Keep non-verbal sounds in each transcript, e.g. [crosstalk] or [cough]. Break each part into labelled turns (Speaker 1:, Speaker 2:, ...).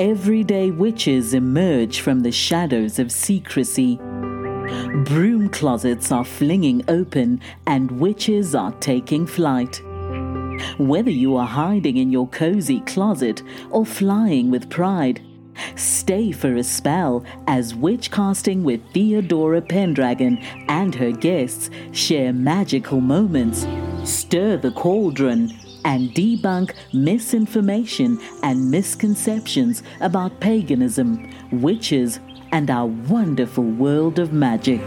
Speaker 1: everyday witches emerge from the shadows of secrecy. Broom closets are flinging open and witches are taking flight. Whether you are hiding in your cozy closet or flying with pride, stay for a spell as Witchcasting with Theodora Pendragon and her guests share magical moments, stir the cauldron, and debunk misinformation and misconceptions about paganism, witches, and our wonderful world of magic.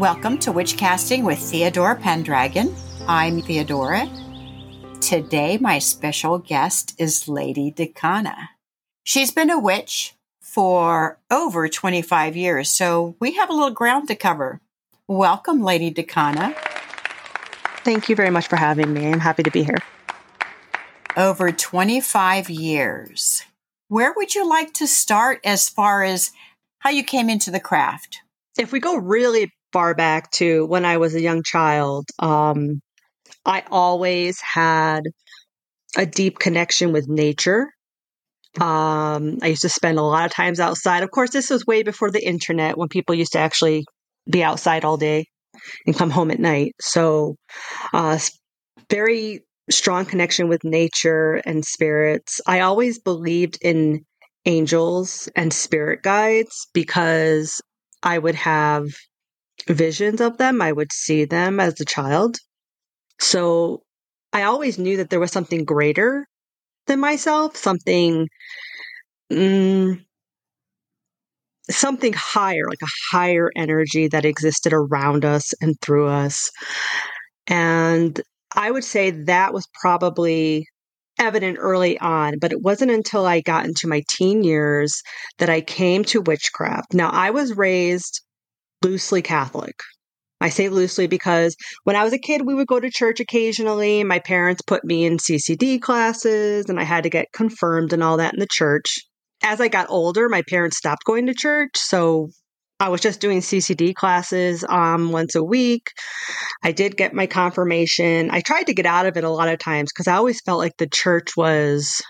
Speaker 2: Welcome to Witchcasting with Theodora Pendragon. I'm Theodora. Today, my special guest is Lady Dekana. She's been a witch for over 25 years, so we have a little ground to cover. Welcome, Lady Dekana.
Speaker 3: Thank you very much for having me. I'm happy to be here.
Speaker 2: Over 25 years. Where would you like to start as far as how you came into the craft?
Speaker 3: If we go really far back to when I was a young child, um, I always had a deep connection with nature. Um, I used to spend a lot of times outside. Of course, this was way before the internet when people used to actually be outside all day and come home at night. So, uh, very strong connection with nature and spirits. I always believed in angels and spirit guides because I would have visions of them. I would see them as a child. So I always knew that there was something greater than myself, something, mm, something higher, like a higher energy that existed around us and through us. And I would say that was probably evident early on, but it wasn't until I got into my teen years that I came to witchcraft. Now, I was raised loosely Catholic. I say loosely because when I was a kid, we would go to church occasionally. My parents put me in CCD classes and I had to get confirmed and all that in the church. As I got older, my parents stopped going to church. So I was just doing CCD classes um, once a week. I did get my confirmation. I tried to get out of it a lot of times because I always felt like the church was,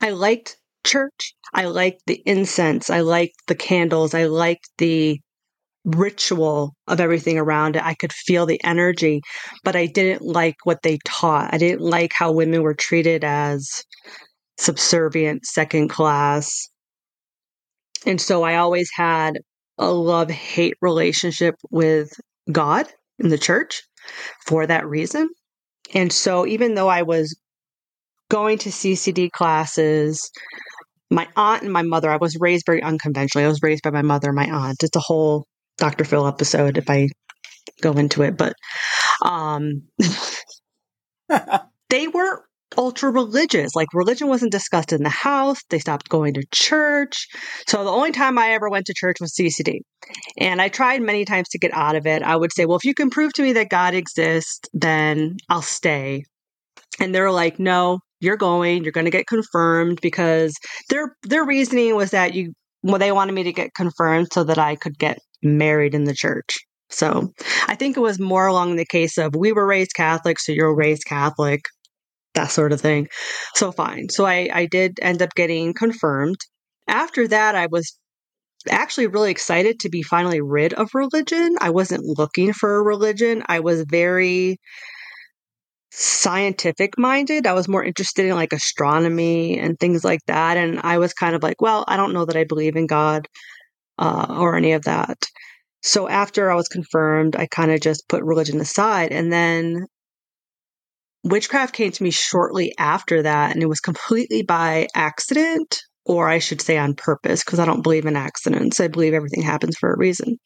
Speaker 3: I liked church. I liked the incense. I liked the candles. I liked the ritual of everything around it. I could feel the energy, but I didn't like what they taught. I didn't like how women were treated as subservient, second class. And so I always had a love hate relationship with God in the church for that reason. And so even though I was going to CCD classes, my aunt and my mother, I was raised very unconventionally. I was raised by my mother and my aunt. It's a whole Dr. Phil episode if I go into it, but um, [laughs] they were ultra religious. Like religion wasn't discussed in the house. They stopped going to church. So the only time I ever went to church was CCD. And I tried many times to get out of it. I would say, well, if you can prove to me that God exists, then I'll stay. And they're like, no, you're going, you're going to get confirmed because their their reasoning was that you well, they wanted me to get confirmed so that I could get married in the church. So I think it was more along the case of we were raised Catholic, so you're raised Catholic, that sort of thing. So fine. So I, I did end up getting confirmed. After that, I was actually really excited to be finally rid of religion. I wasn't looking for a religion. I was very scientific minded. I was more interested in like astronomy and things like that. And I was kind of like, well, I don't know that I believe in God uh, or any of that. So after I was confirmed, I kind of just put religion aside. And then witchcraft came to me shortly after that. And it was completely by accident, or I should say on purpose, because I don't believe in accidents. I believe everything happens for a reason.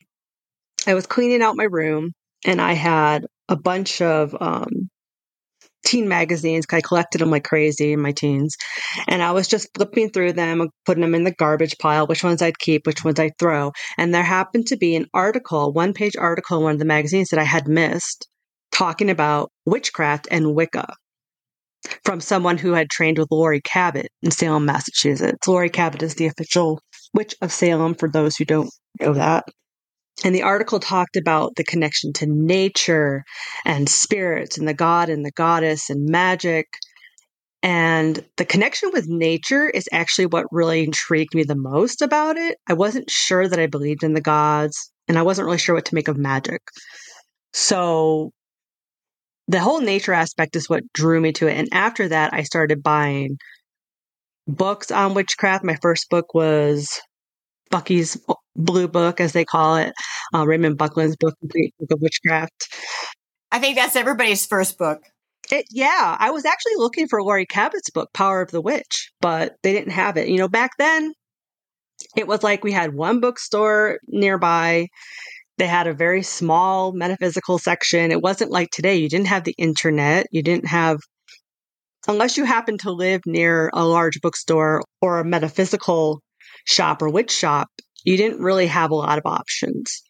Speaker 3: I was cleaning out my room and I had a bunch of um, teen magazines. I collected them like crazy in my teens. And I was just flipping through them, putting them in the garbage pile, which ones I'd keep, which ones I'd throw. And there happened to be an article, one page article in one of the magazines that I had missed talking about witchcraft and Wicca from someone who had trained with Laurie Cabot in Salem, Massachusetts. Laurie Cabot is the official witch of Salem for those who don't know that. And the article talked about the connection to nature and spirits and the god and the goddess and magic. And the connection with nature is actually what really intrigued me the most about it. I wasn't sure that I believed in the gods, and I wasn't really sure what to make of magic. So the whole nature aspect is what drew me to it. And after that, I started buying books on witchcraft. My first book was Bucky's Blue Book, as they call it, uh, Raymond Buckland's book, Complete Book of Witchcraft.
Speaker 2: I think that's everybody's first book.
Speaker 3: It, yeah, I was actually looking for Laurie Cabot's book, Power of the Witch, but they didn't have it. You know, back then, it was like we had one bookstore nearby they had a very small metaphysical section. It wasn't like today. You didn't have the internet. You didn't have, unless you happened to live near a large bookstore or a metaphysical shop or witch shop, you didn't really have a lot of options.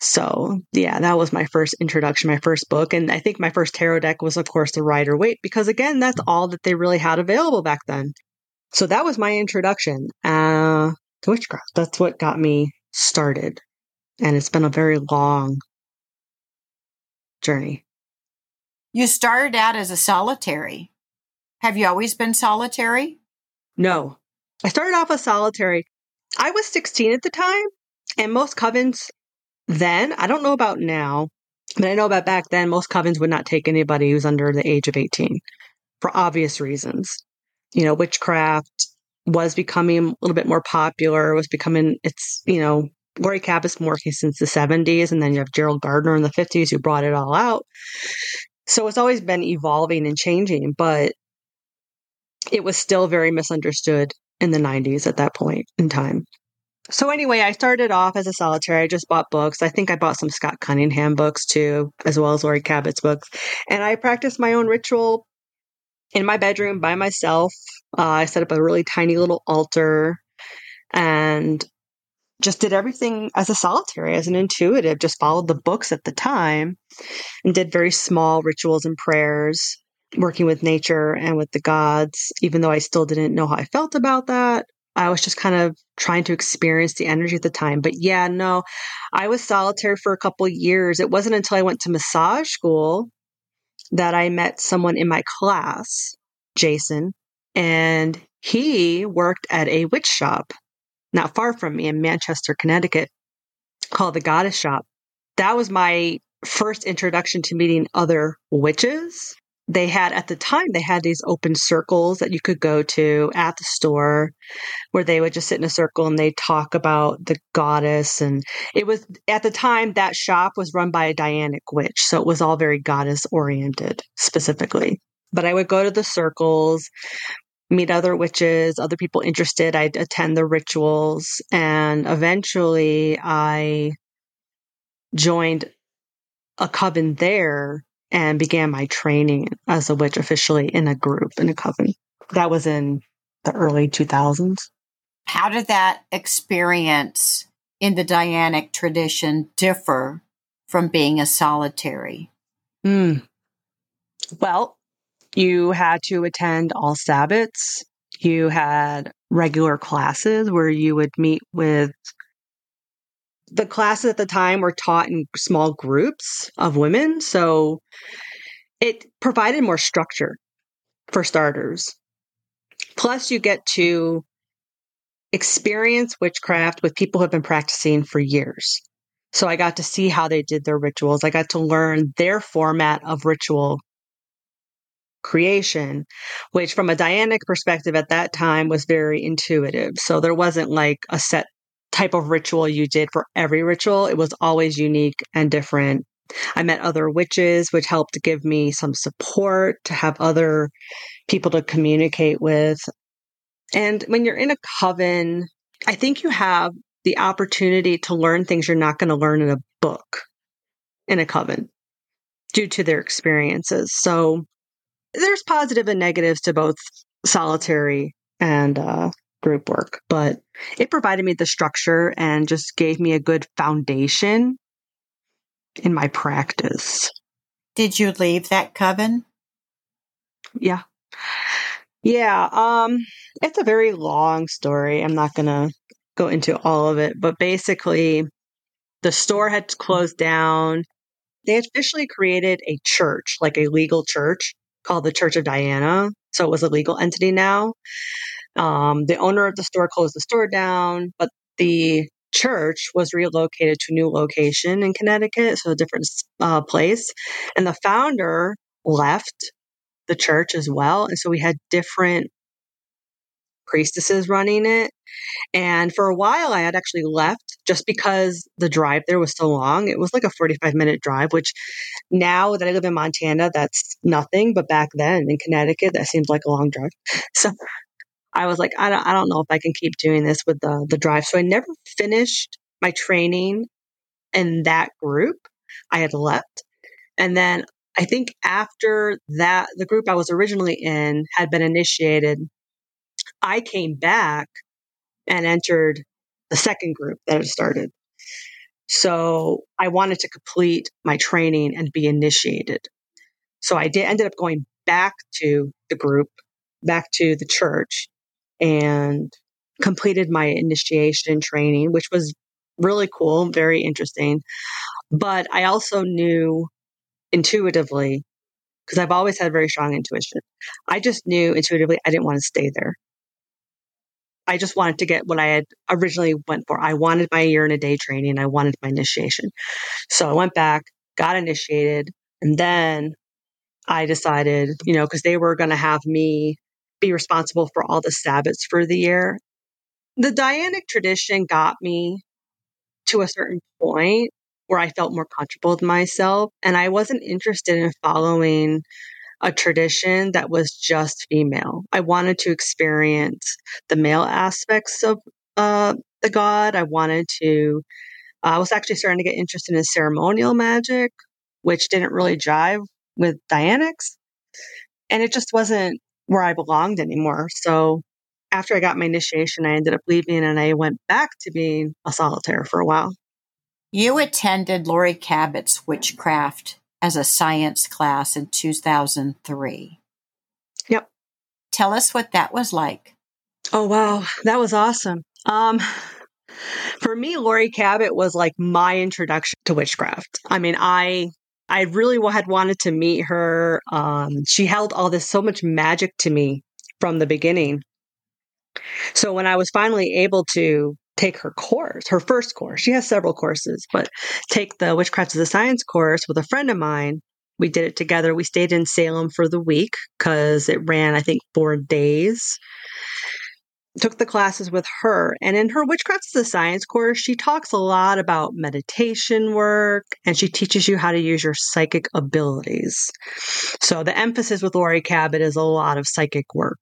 Speaker 3: So, yeah, that was my first introduction, my first book. And I think my first tarot deck was, of course, the Rider Waite, because again, that's all that they really had available back then. So that was my introduction uh, to witchcraft. That's what got me started and it's been a very long journey.
Speaker 2: You started out as a solitary. Have you always been solitary?
Speaker 3: No. I started off as solitary. I was 16 at the time, and most covens then, I don't know about now, but I know about back then, most covens would not take anybody who's under the age of 18 for obvious reasons. You know, witchcraft was becoming a little bit more popular, was becoming, it's, you know, Cabot's been working since the 70s, and then you have Gerald Gardner in the 50s who brought it all out. So it's always been evolving and changing, but it was still very misunderstood in the 90s at that point in time. So anyway, I started off as a solitary. I just bought books. I think I bought some Scott Cunningham books too, as well as Laurie Cabot's books. And I practiced my own ritual in my bedroom by myself. Uh, I set up a really tiny little altar and just did everything as a solitary, as an intuitive, just followed the books at the time and did very small rituals and prayers, working with nature and with the gods, even though I still didn't know how I felt about that. I was just kind of trying to experience the energy at the time. But yeah, no, I was solitary for a couple years. It wasn't until I went to massage school that I met someone in my class, Jason, and he worked at a witch shop not far from me in Manchester, Connecticut, called the Goddess Shop. That was my first introduction to meeting other witches. They had, at the time, they had these open circles that you could go to at the store where they would just sit in a circle and they talk about the goddess. And it was, at the time, that shop was run by a Dianic witch. So it was all very goddess oriented specifically. But I would go to the circles meet other witches, other people interested. I'd attend the rituals. And eventually I joined a coven there and began my training as a witch officially in a group, in a coven. That was in the early 2000s.
Speaker 2: How did that experience in the Dianic tradition differ from being a solitary?
Speaker 3: Mm. Well, you had to attend all Sabbats. You had regular classes where you would meet with the classes at the time were taught in small groups of women. So it provided more structure for starters. Plus, you get to experience witchcraft with people who have been practicing for years. So I got to see how they did their rituals. I got to learn their format of ritual creation, which from a Dianic perspective at that time was very intuitive. So there wasn't like a set type of ritual you did for every ritual. It was always unique and different. I met other witches, which helped give me some support to have other people to communicate with. And when you're in a coven, I think you have the opportunity to learn things you're not going to learn in a book in a coven due to their experiences. So there's positive and negatives to both solitary and uh, group work, but it provided me the structure and just gave me a good foundation in my practice.
Speaker 2: did you leave that coven?
Speaker 3: Yeah. Yeah, um it's a very long story. I'm not going to go into all of it, but basically the store had closed down. They officially created a church, like a legal church called the Church of Diana. So it was a legal entity now. Um, the owner of the store closed the store down, but the church was relocated to a new location in Connecticut, so a different uh, place. And the founder left the church as well. And so we had different priestesses running it. And for a while, I had actually left just because the drive there was so long. It was like a 45 minute drive, which now that I live in Montana, that's nothing. But back then in Connecticut, that seemed like a long drive. [laughs] So I was like, I don't, I don't know if I can keep doing this with the, the drive. So I never finished my training in that group. I had left. And then I think after that, the group I was originally in had been initiated. I came back and entered the second group that had started. So I wanted to complete my training and be initiated. So I did ended up going back to the group, back to the church and completed my initiation training, which was really cool, very interesting. But I also knew intuitively, because I've always had very strong intuition, I just knew intuitively I didn't want to stay there. I just wanted to get what I had originally went for. I wanted my year in a day training. I wanted my initiation. So I went back, got initiated, and then I decided, you know, because they were going to have me be responsible for all the Sabbats for the year. The Dianic tradition got me to a certain point where I felt more comfortable with myself. And I wasn't interested in following a tradition that was just female. I wanted to experience the male aspects of uh, the god. I wanted to, uh, I was actually starting to get interested in ceremonial magic, which didn't really jive with Dianics. And it just wasn't where I belonged anymore. So after I got my initiation, I ended up leaving and I went back to being a solitaire for a while.
Speaker 2: You attended Laurie Cabot's witchcraft as a science class in 2003.
Speaker 3: Yep.
Speaker 2: Tell us what that was like.
Speaker 3: Oh, wow. That was awesome. Um, for me, Laurie Cabot was like my introduction to witchcraft. I mean, I I really had wanted to meet her. Um, she held all this so much magic to me from the beginning. So when I was finally able to take her course, her first course, she has several courses, but take the Witchcraft as a Science course with a friend of mine. We did it together. We stayed in Salem for the week because it ran, I think, four days took the classes with her. And in her Witchcraft as a Science course, she talks a lot about meditation work and she teaches you how to use your psychic abilities. So the emphasis with Laurie Cabot is a lot of psychic work.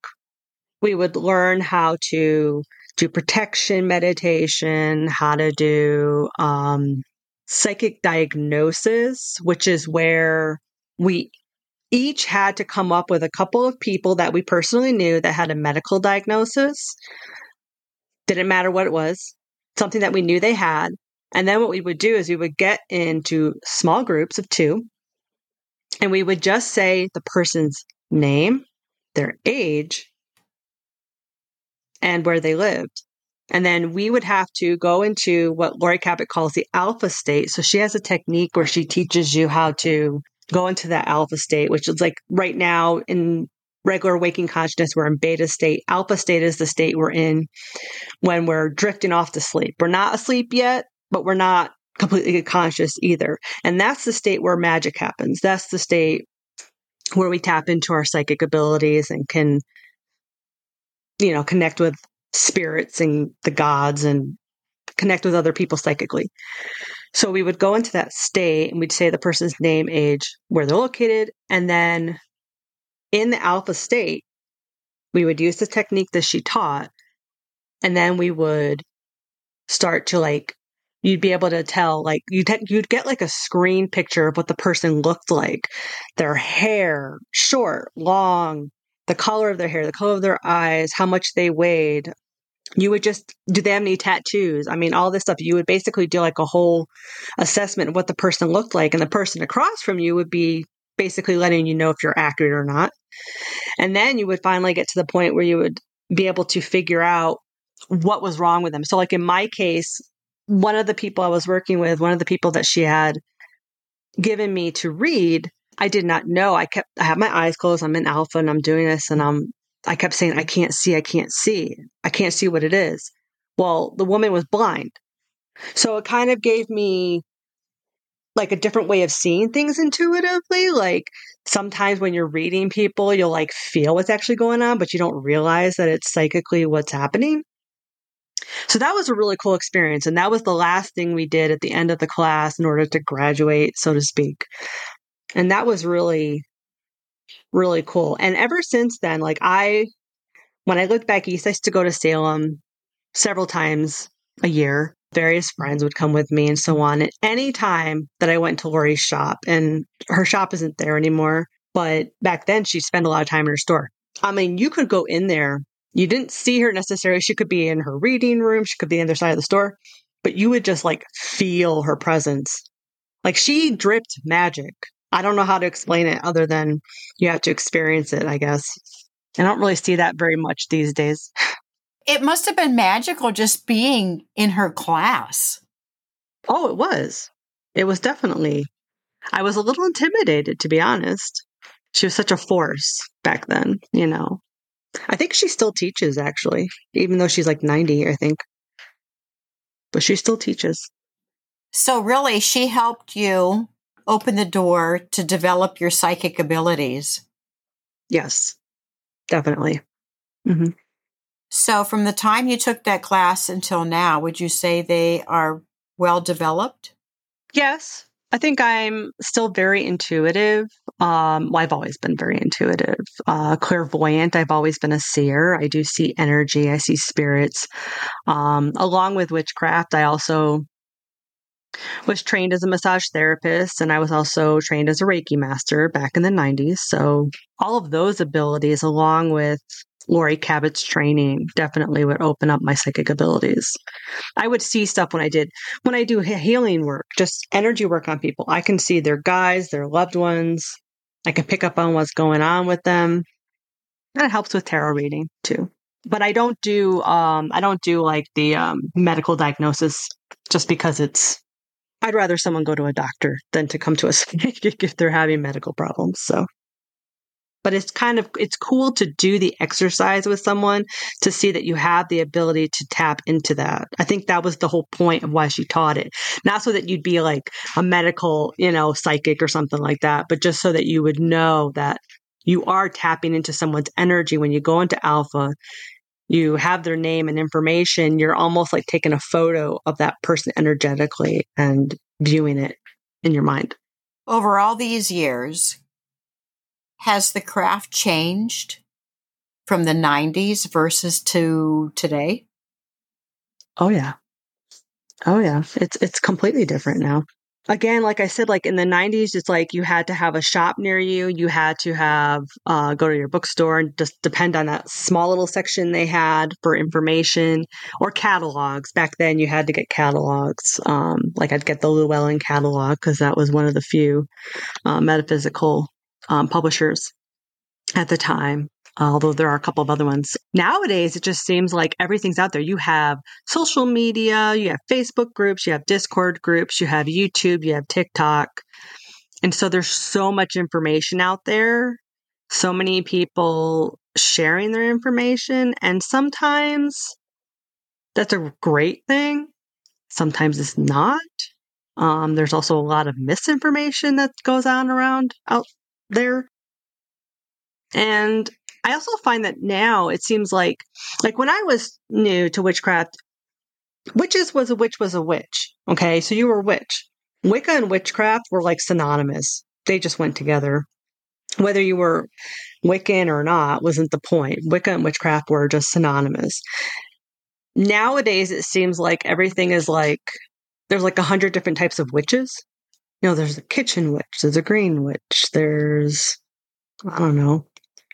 Speaker 3: We would learn how to do protection meditation, how to do um, psychic diagnosis, which is where we each had to come up with a couple of people that we personally knew that had a medical diagnosis. Didn't matter what it was, something that we knew they had. And then what we would do is we would get into small groups of two and we would just say the person's name, their age, and where they lived. And then we would have to go into what Laurie Cabot calls the alpha state. So she has a technique where she teaches you how to go into that alpha state, which is like right now in regular waking consciousness, we're in beta state. Alpha state is the state we're in when we're drifting off to sleep. We're not asleep yet, but we're not completely conscious either. And that's the state where magic happens. That's the state where we tap into our psychic abilities and can, you know, connect with spirits and the gods and connect with other people psychically. So we would go into that state and we'd say the person's name, age, where they're located. And then in the alpha state, we would use the technique that she taught. And then we would start to like, you'd be able to tell, like, you'd, you'd get like a screen picture of what the person looked like their hair, short, long, the color of their hair, the color of their eyes, how much they weighed, you would just do they have any tattoos? I mean, all this stuff. You would basically do like a whole assessment of what the person looked like, and the person across from you would be basically letting you know if you're accurate or not. And then you would finally get to the point where you would be able to figure out what was wrong with them. So, like in my case, one of the people I was working with, one of the people that she had given me to read, I did not know. I kept, I have my eyes closed. I'm in alpha and I'm doing this and I'm, I kept saying, I can't see, I can't see, I can't see what it is. Well, the woman was blind. So it kind of gave me like a different way of seeing things intuitively. Like sometimes when you're reading people, you'll like feel what's actually going on, but you don't realize that it's psychically what's happening. So that was a really cool experience. And that was the last thing we did at the end of the class in order to graduate, so to speak. And that was really, really cool. And ever since then, like I, when I look back east, I used to go to Salem several times a year various friends would come with me and so on. At any time that I went to Laurie's shop, and her shop isn't there anymore, but back then she spent a lot of time in her store. I mean, you could go in there. You didn't see her necessarily. She could be in her reading room. She could be on the other side of the store, but you would just like feel her presence. Like she dripped magic. I don't know how to explain it other than you have to experience it, I guess. I don't really see that very much these days.
Speaker 2: It must have been magical just being in her class.
Speaker 3: Oh, it was. It was definitely. I was a little intimidated, to be honest. She was such a force back then, you know. I think she still teaches, actually, even though she's like 90, I think. But she still teaches.
Speaker 2: So, really, she helped you open the door to develop your psychic abilities.
Speaker 3: Yes, definitely. Mm-hmm.
Speaker 2: So, from the time you took that class until now, would you say they are well developed?
Speaker 3: Yes. I think I'm still very intuitive. Um, well, I've always been very intuitive. Uh, clairvoyant. I've always been a seer. I do see energy. I see spirits. Um, along with witchcraft, I also was trained as a massage therapist and I was also trained as a Reiki master back in the 90s. So all of those abilities, along with Laurie Cabot's training definitely would open up my psychic abilities. I would see stuff when I did, when I do healing work, just energy work on people. I can see their guys, their loved ones. I can pick up on what's going on with them. And it helps with tarot reading too. But I don't do, um, I don't do like the um, medical diagnosis just because it's, I'd rather someone go to a doctor than to come to a [laughs] psychic if they're having medical problems. So but it's kind of it's cool to do the exercise with someone to see that you have the ability to tap into that i think that was the whole point of why she taught it not so that you'd be like a medical you know psychic or something like that but just so that you would know that you are tapping into someone's energy when you go into alpha you have their name and information you're almost like taking a photo of that person energetically and viewing it in your mind
Speaker 2: over all these years has the craft changed from the 90s versus to today?
Speaker 3: Oh yeah. Oh yeah. It's it's completely different now. Again, like I said, like in the '90s, it's like you had to have a shop near you. You had to have uh, go to your bookstore and just depend on that small little section they had for information or catalogs. Back then, you had to get catalogs. Um, like I'd get the Llewellyn catalog because that was one of the few uh, metaphysical um, publishers at the time, although there are a couple of other ones. Nowadays, it just seems like everything's out there. You have social media, you have Facebook groups, you have Discord groups, you have YouTube, you have TikTok. And so there's so much information out there, so many people sharing their information. And sometimes that's a great thing, sometimes it's not. Um, there's also a lot of misinformation that goes on around out there. And I also find that now it seems like, like when I was new to witchcraft, witches was a witch was a witch. Okay. So you were a witch. Wicca and witchcraft were like synonymous. They just went together. Whether you were Wiccan or not wasn't the point. Wicca and witchcraft were just synonymous. Nowadays, it seems like everything is like there's like a hundred different types of witches you know, there's a kitchen witch, there's a green witch, there's, I don't know,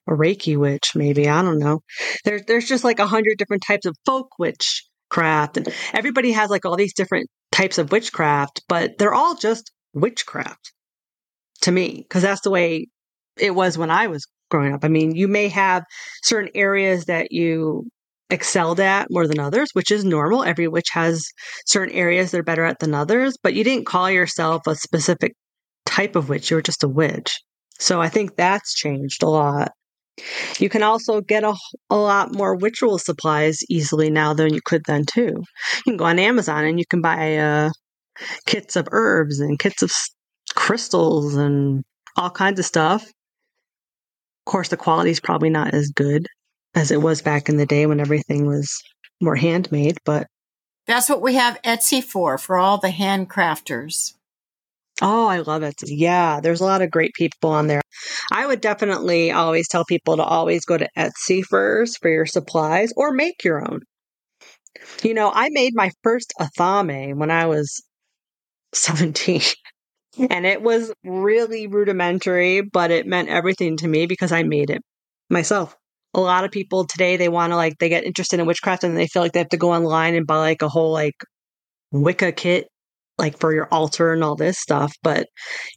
Speaker 3: a Reiki witch, maybe. I don't know. There's there's just like a hundred different types of folk witchcraft. And everybody has like all these different types of witchcraft, but they're all just witchcraft. to me because that's the way it was when I was growing up. I mean, you may have certain areas that you excelled at more than others, which is normal. Every witch has certain areas they're better at than others, but you didn't call yourself a specific type of witch. You were just a witch. So I think that's changed a lot. You can also get a, a lot more ritual supplies easily now than you could then too. You can go on Amazon and you can buy uh, kits of herbs and kits of crystals and all kinds of stuff. Of course, the quality is probably not as good as it was back in the day when everything was more handmade, but
Speaker 2: that's what we have Etsy for, for all the handcrafters.
Speaker 3: Oh, I love it. Yeah, there's a lot of great people on there. I would definitely always tell people to always go to Etsy first for your supplies or make your own. You know, I made my first athame when I was [laughs] 17. And it was really rudimentary, but it meant everything to me because I made it myself. A lot of people today, they want to like, they get interested in witchcraft and they feel like they have to go online and buy like a whole like Wicca kit, like for your altar and all this stuff. But,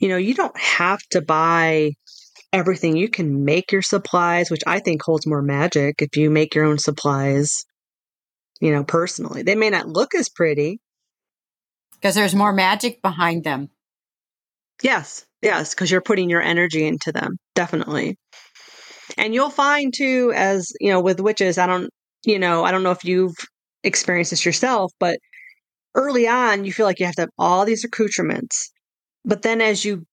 Speaker 3: you know, you don't have to buy everything. You can make your supplies, which I think holds more magic if you make your own supplies, you know, personally. They may not look as pretty
Speaker 2: because there's more magic behind them.
Speaker 3: Yes, yes, because you're putting your energy into them, definitely. And you'll find too, as you know, with witches, I don't, you know, I don't know if you've experienced this yourself, but early on, you feel like you have to have all these accoutrements. But then as you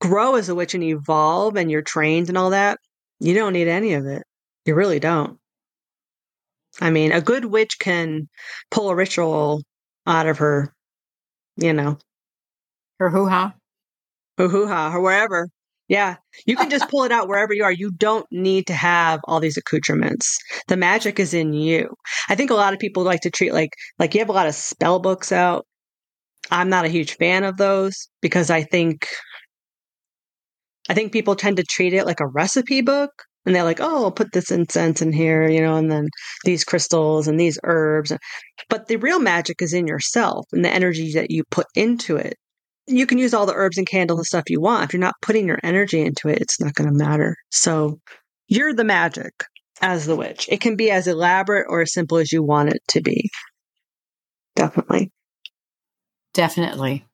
Speaker 3: grow as a witch and evolve and you're trained and all that, you don't need any of it. You really don't. I mean, a good witch can pull a ritual out of her, you know,
Speaker 2: her hoo ha
Speaker 3: hoo ha or wherever. Yeah, you can just pull it out wherever you are. You don't need to have all these accoutrements. The magic is in you. I think a lot of people like to treat like like you have a lot of spell books out. I'm not a huge fan of those because I think I think people tend to treat it like a recipe book and they're like, "Oh, I'll put this incense in here, you know, and then these crystals and these herbs." But the real magic is in yourself and the energy that you put into it you can use all the herbs and candles and stuff you want. If you're not putting your energy into it, it's not going to matter. So you're the magic as the witch. It can be as elaborate or as simple as you want it to be. Definitely.
Speaker 2: Definitely.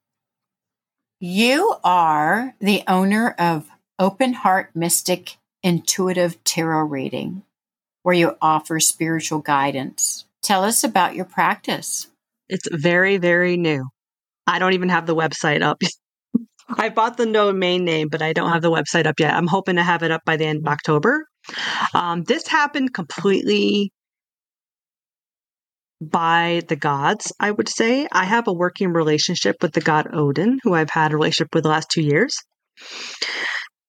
Speaker 2: You are the owner of Open Heart Mystic Intuitive Tarot Reading, where you offer spiritual guidance. Tell us about your practice.
Speaker 3: It's very, very new. I don't even have the website up. [laughs] I bought the domain name, but I don't have the website up yet. I'm hoping to have it up by the end of October. Um, this happened completely by the gods, I would say. I have a working relationship with the god Odin, who I've had a relationship with the last two years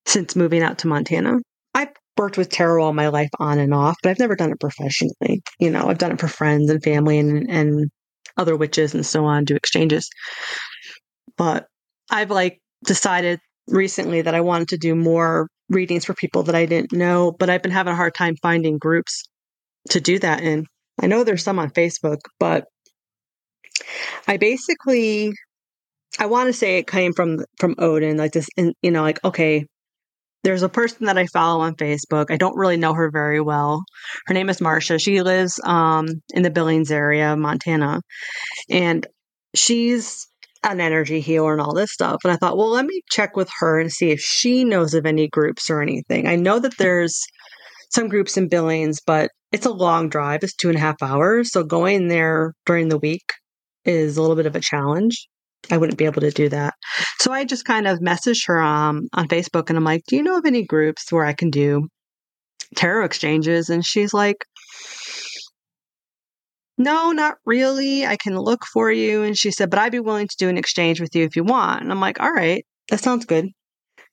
Speaker 3: since moving out to Montana. I've worked with tarot all my life on and off, but I've never done it professionally. You know, I've done it for friends and family and, and other witches and so on do exchanges. But I've like decided recently that I wanted to do more readings for people that I didn't know, but I've been having a hard time finding groups to do that in. I know there's some on Facebook, but I basically I want to say it came from from Odin, like this, and you know, like okay, there's a person that I follow on Facebook. I don't really know her very well. Her name is Marsha. She lives um, in the Billings area, Montana, and she's an energy healer and all this stuff. And I thought, well, let me check with her and see if she knows of any groups or anything. I know that there's some groups in Billings, but it's a long drive. It's two and a half hours. So going there during the week is a little bit of a challenge. I wouldn't be able to do that. So I just kind of messaged her um, on Facebook and I'm like, Do you know of any groups where I can do tarot exchanges? And she's like, No, not really. I can look for you. And she said, But I'd be willing to do an exchange with you if you want. And I'm like, All right, that sounds good.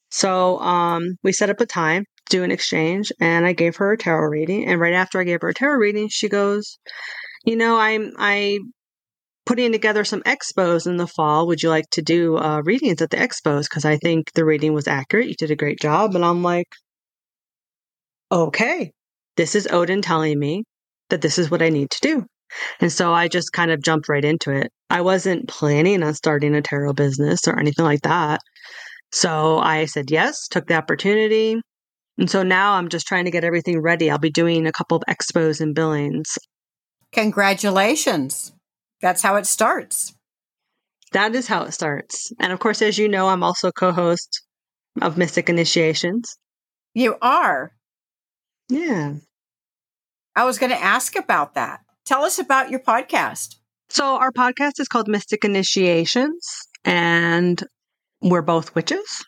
Speaker 3: So um, we set up a time to do an exchange and I gave her a tarot reading. And right after I gave her a tarot reading, she goes, you know, I'm I putting together some expos in the fall. Would you like to do uh, readings at the expos? Because I think the reading was accurate. You did a great job. And I'm like, okay, this is Odin telling me that this is what I need to do. And so I just kind of jumped right into it. I wasn't planning on starting a tarot business or anything like that. So I said yes, took the opportunity. And so now I'm just trying to get everything ready. I'll be doing a couple of expos and billings.
Speaker 2: Congratulations. That's how it starts.
Speaker 3: That is how it starts. And of course, as you know, I'm also co host of Mystic Initiations.
Speaker 2: You are?
Speaker 3: Yeah.
Speaker 2: I was going to ask about that. Tell us about your podcast.
Speaker 3: So, our podcast is called Mystic Initiations, and we're both witches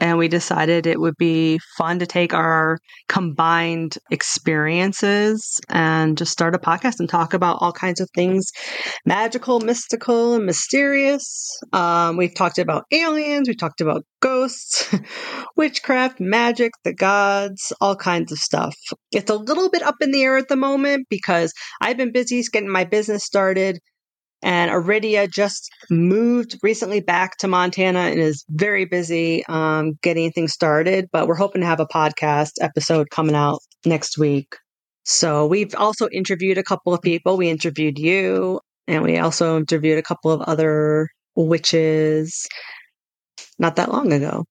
Speaker 3: and we decided it would be fun to take our combined experiences and just start a podcast and talk about all kinds of things magical, mystical, and mysterious. Um, we've talked about aliens, we've talked about ghosts, [laughs] witchcraft, magic, the gods, all kinds of stuff. It's a little bit up in the air at the moment because I've been busy getting my business started. And Aridia just moved recently back to Montana and is very busy um, getting things started. But we're hoping to have a podcast episode coming out next week. So we've also interviewed a couple of people. We interviewed you, and we also interviewed a couple of other witches not that long ago.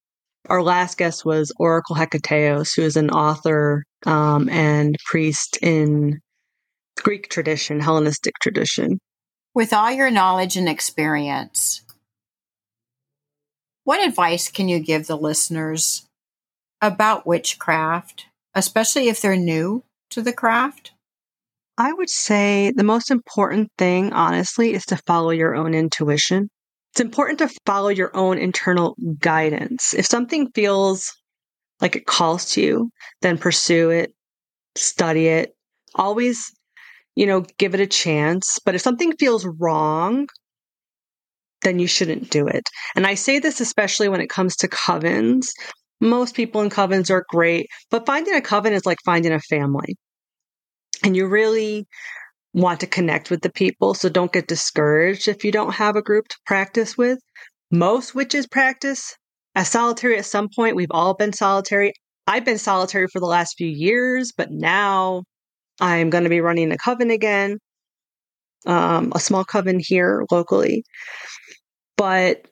Speaker 3: Our last guest was Oracle Hecateos, who is an author um, and priest in Greek tradition, Hellenistic tradition.
Speaker 2: With all your knowledge and experience, what advice can you give the listeners about witchcraft, especially if they're new to the craft?
Speaker 3: I would say the most important thing, honestly, is to follow your own intuition. It's important to follow your own internal guidance. If something feels like it calls to you, then pursue it, study it. Always you know, give it a chance. But if something feels wrong, then you shouldn't do it. And I say this especially when it comes to covens. Most people in covens are great, but finding a coven is like finding a family. And you really want to connect with the people. So don't get discouraged if you don't have a group to practice with. Most witches practice as solitary at some point. We've all been solitary. I've been solitary for the last few years, but now I'm going to be running a coven again, um, a small coven here locally. But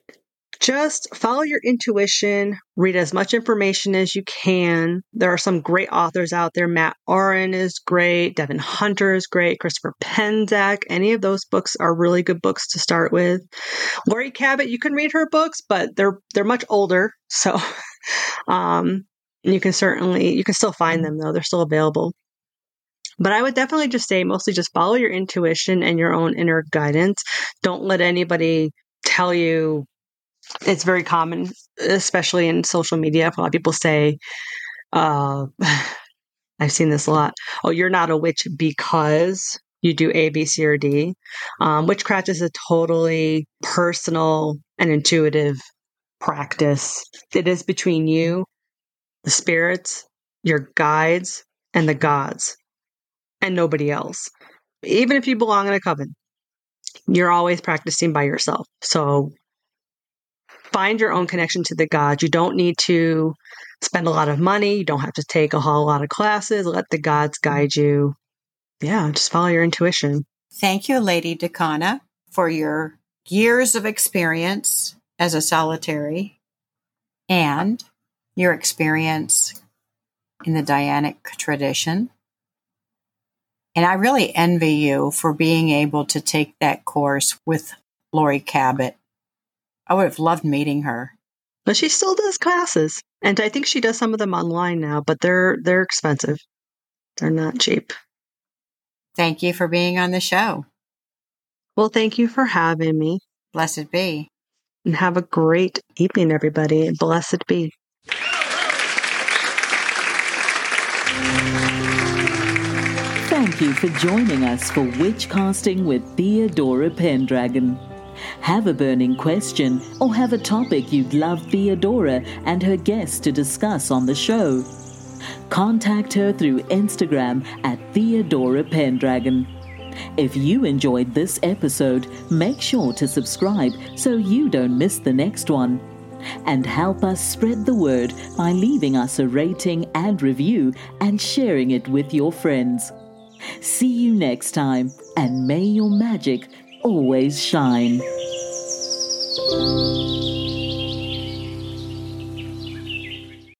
Speaker 3: just follow your intuition, read as much information as you can. There are some great authors out there. Matt Auryn is great, Devin Hunter is great, Christopher Penczak. Any of those books are really good books to start with. Laurie Cabot, you can read her books, but they're they're much older, so [laughs] um, you can certainly you can still find them though. They're still available. But I would definitely just say mostly just follow your intuition and your own inner guidance. Don't let anybody tell you it's very common, especially in social media. A lot of people say, uh, [sighs] I've seen this a lot. Oh, you're not a witch because you do A, B, C, or D. Um, witchcraft is a totally personal and intuitive practice. It is between you, the spirits, your guides, and the gods and nobody else. Even if you belong in a coven, you're always practicing by yourself. So find your own connection to the gods. You don't need to spend a lot of money. You don't have to take a whole lot of classes. Let the gods guide you. Yeah, just follow your intuition.
Speaker 2: Thank you, Lady Dekana, for your years of experience as a solitary and your experience in the Dianic tradition. And I really envy you for being able to take that course with Laurie Cabot. I would have loved meeting her.
Speaker 3: But she still does classes. And I think she does some of them online now, but they're they're expensive. They're not cheap.
Speaker 2: Thank you for being on the show.
Speaker 3: Well, thank you for having me.
Speaker 2: Blessed be.
Speaker 3: And have a great evening, everybody. Blessed be.
Speaker 1: Thank you for joining us for Witchcasting with Theodora Pendragon. Have a burning question or have a topic you'd love Theodora and her guests to discuss on the show? Contact her through Instagram at Theodora Pendragon. If you enjoyed this episode, make sure to subscribe so you don't miss the next one. And help us spread the word by leaving us a rating and review and sharing it with your friends. See you next time, and may your magic always shine.